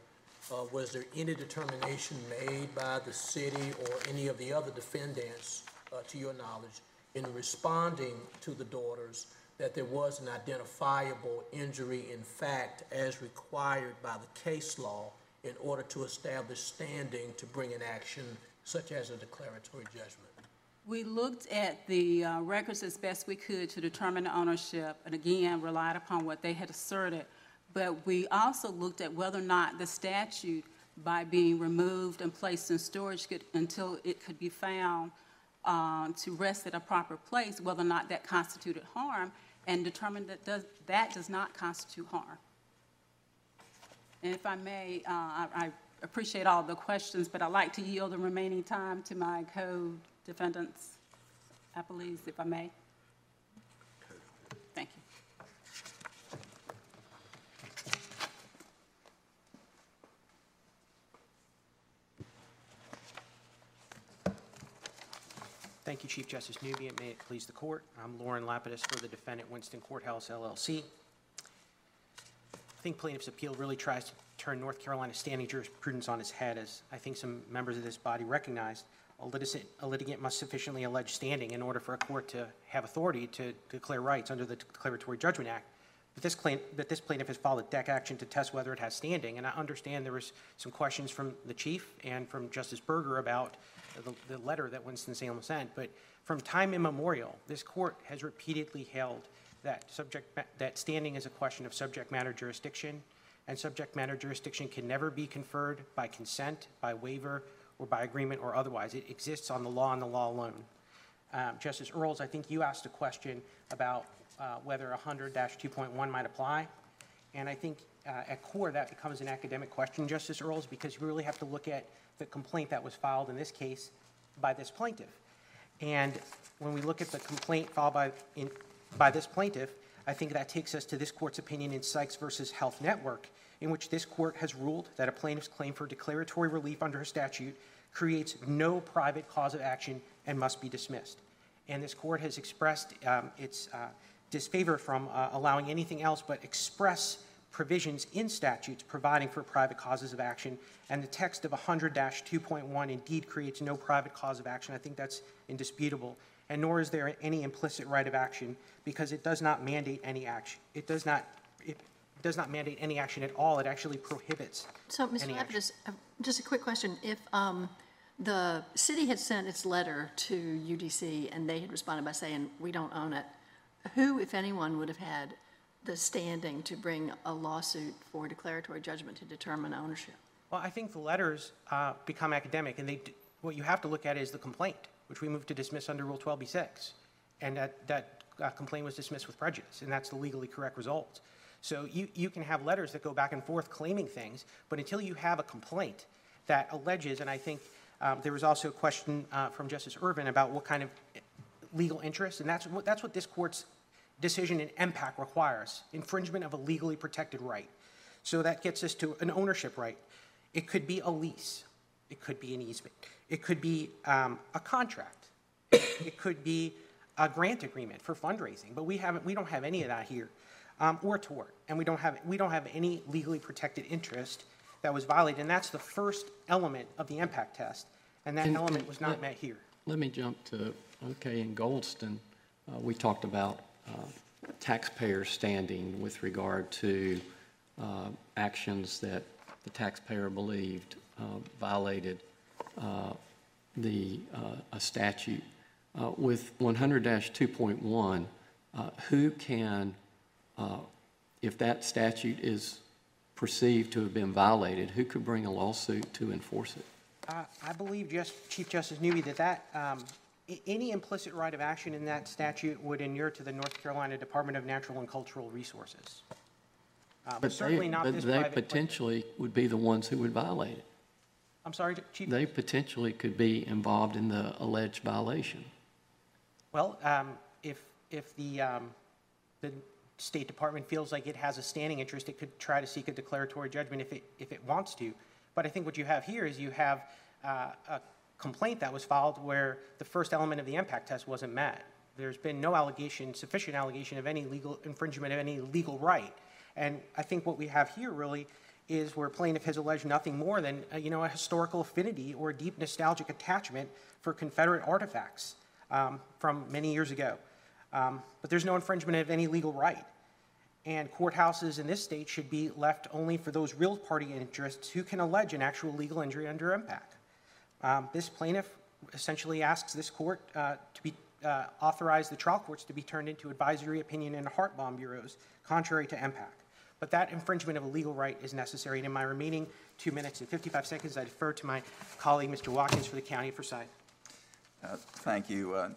uh, was there any determination made by the city or any of the other defendants, uh, to your knowledge, in responding to the daughters that there was an identifiable injury in fact as required by the case law in order to establish standing to bring an action such as a declaratory judgment? We looked at the uh, records as best we could to determine the ownership, and again, relied upon what they had asserted. But we also looked at whether or not the statute, by being removed and placed in storage could- until it could be found uh, to rest at a proper place, whether or not that constituted harm, and determined that does, that does not constitute harm. And if I may, uh, I I appreciate all the questions, but I'd like to yield the remaining time to my co-defendants, appellees, if I may. Thank you. Thank you, Chief Justice Newby, and may it please the court. I'm Lorin Lapidus for the defendant Winston Courthouse LLC. I think plaintiff's appeal really tries to turn North Carolina's standing jurisprudence on its head, as I think some members of this body recognize. A litigant, a litigant must sufficiently allege standing in order for a court to have authority to declare rights under the Declaratory Judgment Act. But this claim, but this plaintiff has filed a dec action to test whether it has standing, and I understand there was some questions from the chief and from Justice Berger about the, the letter that Winston-Salem sent, but from time immemorial, this court has repeatedly held that subject, that standing is a question of subject matter jurisdiction, and subject matter jurisdiction can never be conferred by consent, by waiver, or by agreement or otherwise. It exists on the law and the law alone. Um, Justice Earls, I think you asked a question about uh, whether 100-2.1 might apply. And I think uh, at core, that becomes an academic question, Justice Earls, because you really have to look at the complaint that was filed in this case by this plaintiff. And when we look at the complaint filed by, in, by this plaintiff, I think that takes us to this court's opinion in Sykes versus Health Network, in which this court has ruled that a plaintiff's claim for declaratory relief under a statute creates no private cause of action and must be dismissed. And this court has expressed um, its uh, disfavor from uh, allowing anything else but express provisions in statutes providing for private causes of action. And the text of 100-2.1 indeed creates no private cause of action. I think that's indisputable. And nor is there any implicit right of action because it does not mandate any action. It does not, it, does not mandate any action at all. It actually prohibits So, Mr. Lapidus, uh, just a quick question. If um, the city had sent its letter to UDC and they had responded by saying, we don't own it, who, if anyone, would have had the standing to bring a lawsuit for declaratory judgment to determine ownership? Well, I think the letters uh, become academic, and they, what you have to look at is the complaint, which we moved to dismiss under Rule 12b-6. And that, that uh, complaint was dismissed with prejudice, and that's the legally correct result. So you, you can have letters that go back and forth claiming things, but until you have a complaint that alleges, and I think um, there was also a question uh, from Justice Ervin about what kind of legal interest, and that's what, that's what this court's decision in EMPAC requires, infringement of a legally protected right. So that gets us to an ownership right. It could be a lease. It could be an easement. It could be um, a contract. It could be a grant agreement for fundraising, but we haven't, we don't have any of that here. Um, Or tort, and we don't have, we don't have any legally protected interest that was violated, and that's the first element of the EMPAC test, and that And- element was not and- met here. Let me jump to, okay, in Goldston, uh, we talked about uh, taxpayer standing with regard to uh, actions that the taxpayer believed uh, violated uh, the, a statute. With 100-2.1, uh, who can, if that statute is perceived to have been violated, who could bring a lawsuit to enforce it? Uh, I believe, just, Chief Justice Newby, that that, um, any implicit right of action in that statute would inure to the North Carolina Department of Natural and Cultural Resources. Uh, But But they- certainly not but this they potentially would be the ones who would violate it. I'm sorry, Chief? They potentially could be involved in the alleged violation. Well, um, if, if the, um, the State Department feels like it has a standing interest, it could try to seek a declaratory judgment if it, if it wants to. But I think what you have here is you have uh, a complaint that was filed where the first element of the EMPAC test wasn't met. There's been no allegation, sufficient allegation of any legal infringement of any legal right. And I think what we have here really is where plaintiff has alleged nothing more than, uh, you know, a historical affinity or a deep nostalgic attachment for Confederate artifacts um, from many years ago. Um, But there's no infringement of any legal right. And courthouses in this state should be left only for those real party interests who can allege an actual legal injury under EMPAC. Um, This plaintiff essentially asks this court uh, to be, uh, authorize the trial courts to be turned into advisory opinion and heart bomb bureaus, contrary to EMPAC. But that infringement of a legal right is necessary, and in my remaining two minutes and 55 seconds, I defer to my colleague, Mr. Watkins, for the county of Forsyth. Uh, Thank you. Uh,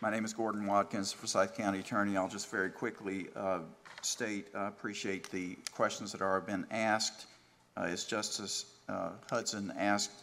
My name is Gordon Watkins, Forsyth County Attorney. I'll just very quickly uh, state, I appreciate the questions that are been asked. Uh, As Justice uh, Hudson asked,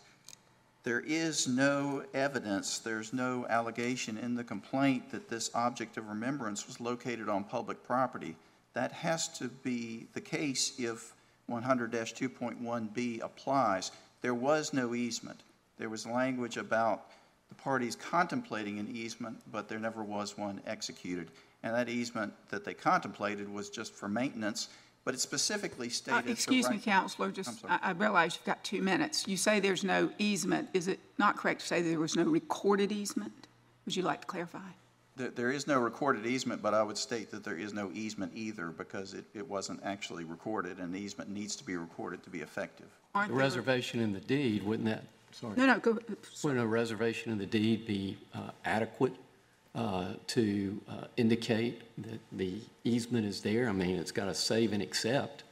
there is no evidence, there's no allegation in the complaint that this object of remembrance was located on public property. That has to be the case if 100-2.1B applies. There was no easement. There was language about the parties contemplating an easement, but there never was one executed. And that easement that they contemplated was just for maintenance, but it specifically Uh, stated. the Excuse me, right- Counselor, I'm just. I I realize you've got two minutes. You say there's no easement. Is it not correct to say there was no recorded easement? Would you like to clarify? There, there is no recorded easement, but I would state that there is no easement either because it, it wasn't actually recorded, and the easement needs to be recorded to be effective. Aren't The reservation in the deed, wouldn't that, sorry, No, no, go, wouldn't a reservation in the deed be uh, adequate uh, to uh, indicate that the easement is there? I mean, it's got to save and accept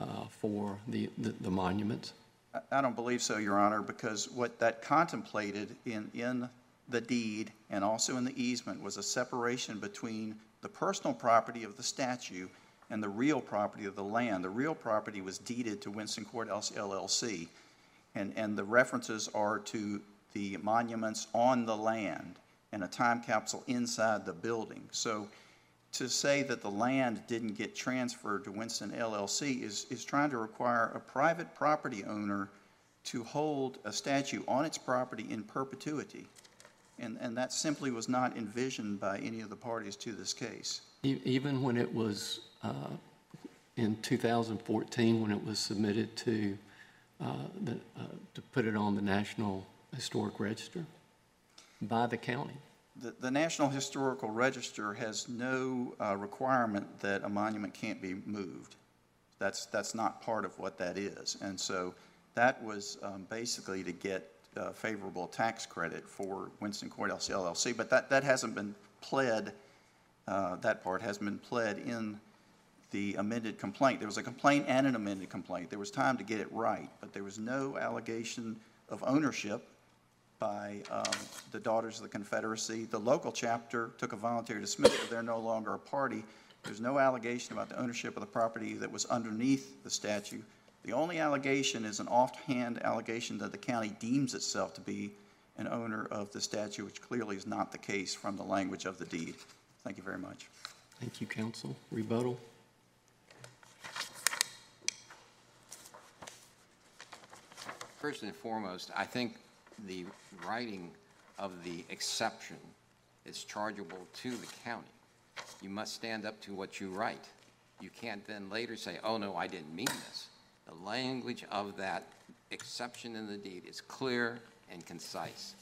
uh, for the, the the monuments. I- don't believe so, Your Honor, because what that contemplated in, in the deed and also in the easement was a separation between the personal property of the statue and the real property of the land. The real property was deeded to Winston Courthouse LLC, and, and the references are to the monuments on the land and a time capsule inside the building. So to say that the land didn't get transferred to Winston LLC is, is trying to require a private property owner to hold a statue on its property in perpetuity. And, and that simply was not envisioned by any of the parties to this case. Even when it was, uh, in 2014, when it was submitted to, uh, the, uh, to put it on the National Historic Register by the county. The, the National Historical Register has no uh, requirement that a monument can't be moved. That's, that's not part of what that is. And so that was um, basically to get uh, favorable tax credit for Winston Courthouse LLC, but that, that hasn't been pled, uh, that part hasn't been pled in the amended complaint. There was a complaint and an amended complaint. There was time to get it right, but there was no allegation of ownership by um, the Daughters of the Confederacy. The local chapter took a voluntary dismissal, they're no longer a party. There's no allegation about the ownership of the property that was underneath the statue. The only allegation is an offhand allegation that the county deems itself to be an owner of the statue, which clearly is not the case from the language of the deed. Thank you very much. Thank you, counsel. Rebuttal? First and foremost, I think the writing of the exception is chargeable to the county. You must stand up to what you write. You can't then later say, oh, no, I didn't mean this. The language of that exception in the deed is clear and concise.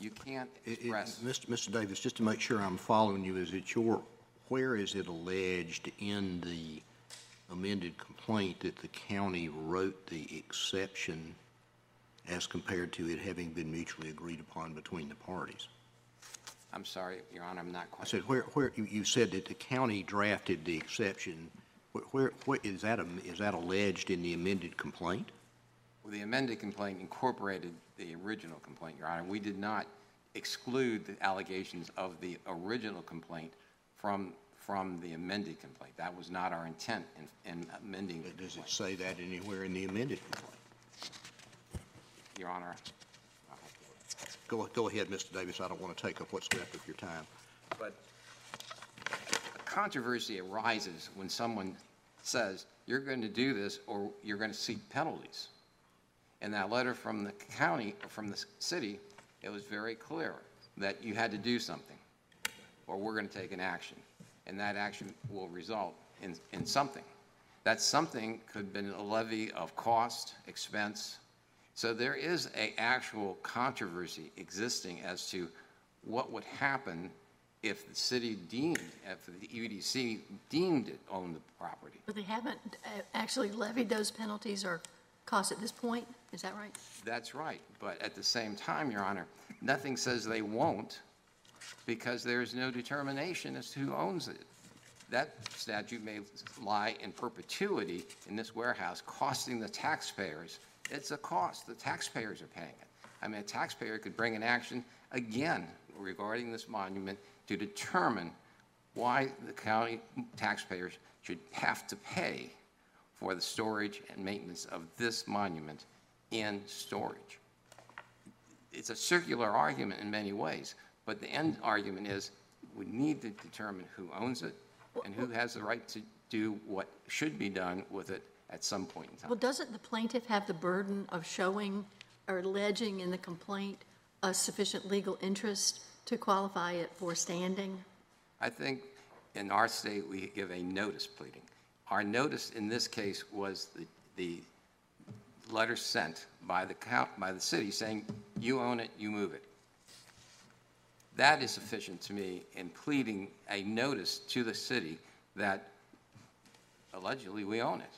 You can't It- it- Mr. Mr. Davis, just to make sure I'm following you, is it your, where is it alleged in the amended complaint that the county wrote the exception as compared to it having been mutually agreed upon between the parties? I'm sorry, Your Honor, I'm not quite. I said, where, where, you, you said that the county drafted the exception. Where- Where, where, is that, a- is that alleged in the amended complaint? Well, The amended complaint incorporated the original complaint, Your Honor. We did not exclude the allegations of the original complaint from, from the amended complaint. That was not our intent in, in amending the Does it say that anywhere in the amended complaint? Your Honor, Go, go ahead, Mr. Davis, I don't want to take up what's left of your time. but a controversy arises when someone says, you're going to do this or you're going to seek penalties. In that letter from the county, or from the city, it was very clear that you had to do something, or we're going to take an action. And that action will result in, in something. That something could have been a levy of cost, expense. So there is a actual controversy existing as to what would happen if the city deemed, if the UDC deemed it owned the property. But they haven't uh, actually levied those penalties or costs at this point? Is that right? That's right, but at the same time, Your Honor, nothing says they won't, because there is no determination as to who owns it. That statute may lie in perpetuity in this warehouse, costing the taxpayers. It's a cost, the taxpayers are paying it. I mean, a taxpayer could bring an action again regarding this monument to determine why the county taxpayers should have to pay for the storage and maintenance of this monument in storage. It's a circular argument in many ways, but the end argument is we need to determine who owns it and who has the right to do what should be done with it at some point in time. Well, doesn't the plaintiff have the burden of showing or alleging in the complaint a sufficient legal interest to qualify it for standing? I think in our state, we give a notice pleading. Our notice in this case was the, the letter sent by the count, by the city saying, you own it, you move it. That is sufficient to me in pleading a notice to the city that allegedly we own it.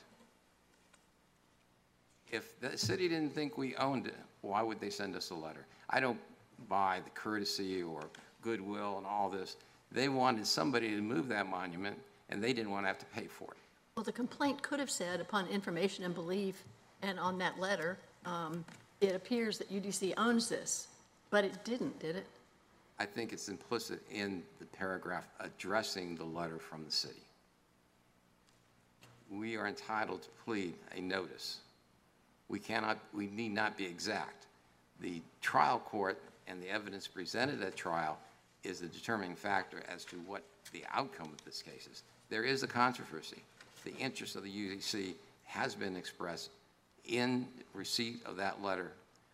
If the city didn't think we owned it, why would they send us a letter? I don't buy the courtesy or goodwill and all this. They wanted somebody to move that monument, and they didn't want to have to pay for it. Well, the complaint could have said, upon information and belief, and on that letter, um, it appears that UDC owns this, but it didn't, did it? I think it's implicit in the paragraph addressing the letter from the city. We are entitled to plead a notice. We cannot, we need not be exact. The trial court and the evidence presented at trial is the determining factor as to what the outcome of this case is. There is a controversy. The interest of the UDC has been expressed in receipt of that letter.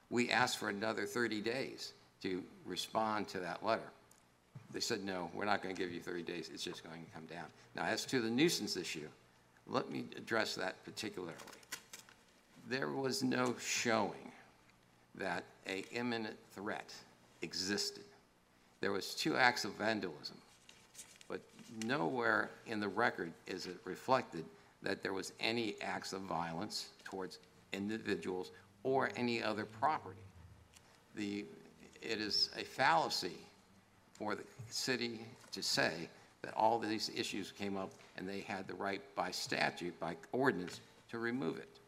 We asked for another 30 days to respond to that letter. They said, no, we're not going to give you 30 days, it's just going to come down. Now, as to the nuisance issue, let me address that particularly. There was no showing that a imminent threat existed. There was two acts of vandalism, but nowhere in the record is it reflected that there was any acts of violence towards individuals or any other property. The, it is a fallacy for the city to say that all these issues came up and they had the right by statute, by ordinance, to remove it.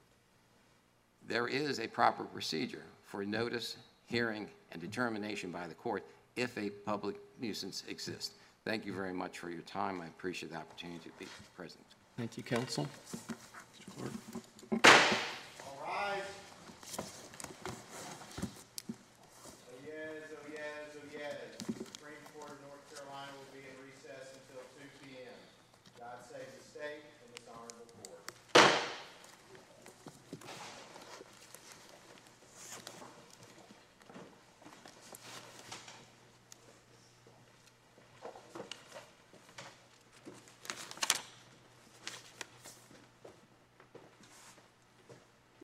There is a proper procedure for notice, hearing, and determination by the court if a public nuisance exists. Thank you very much for your time. I appreciate the opportunity to be present. Thank you, counsel. Mr. Clerk.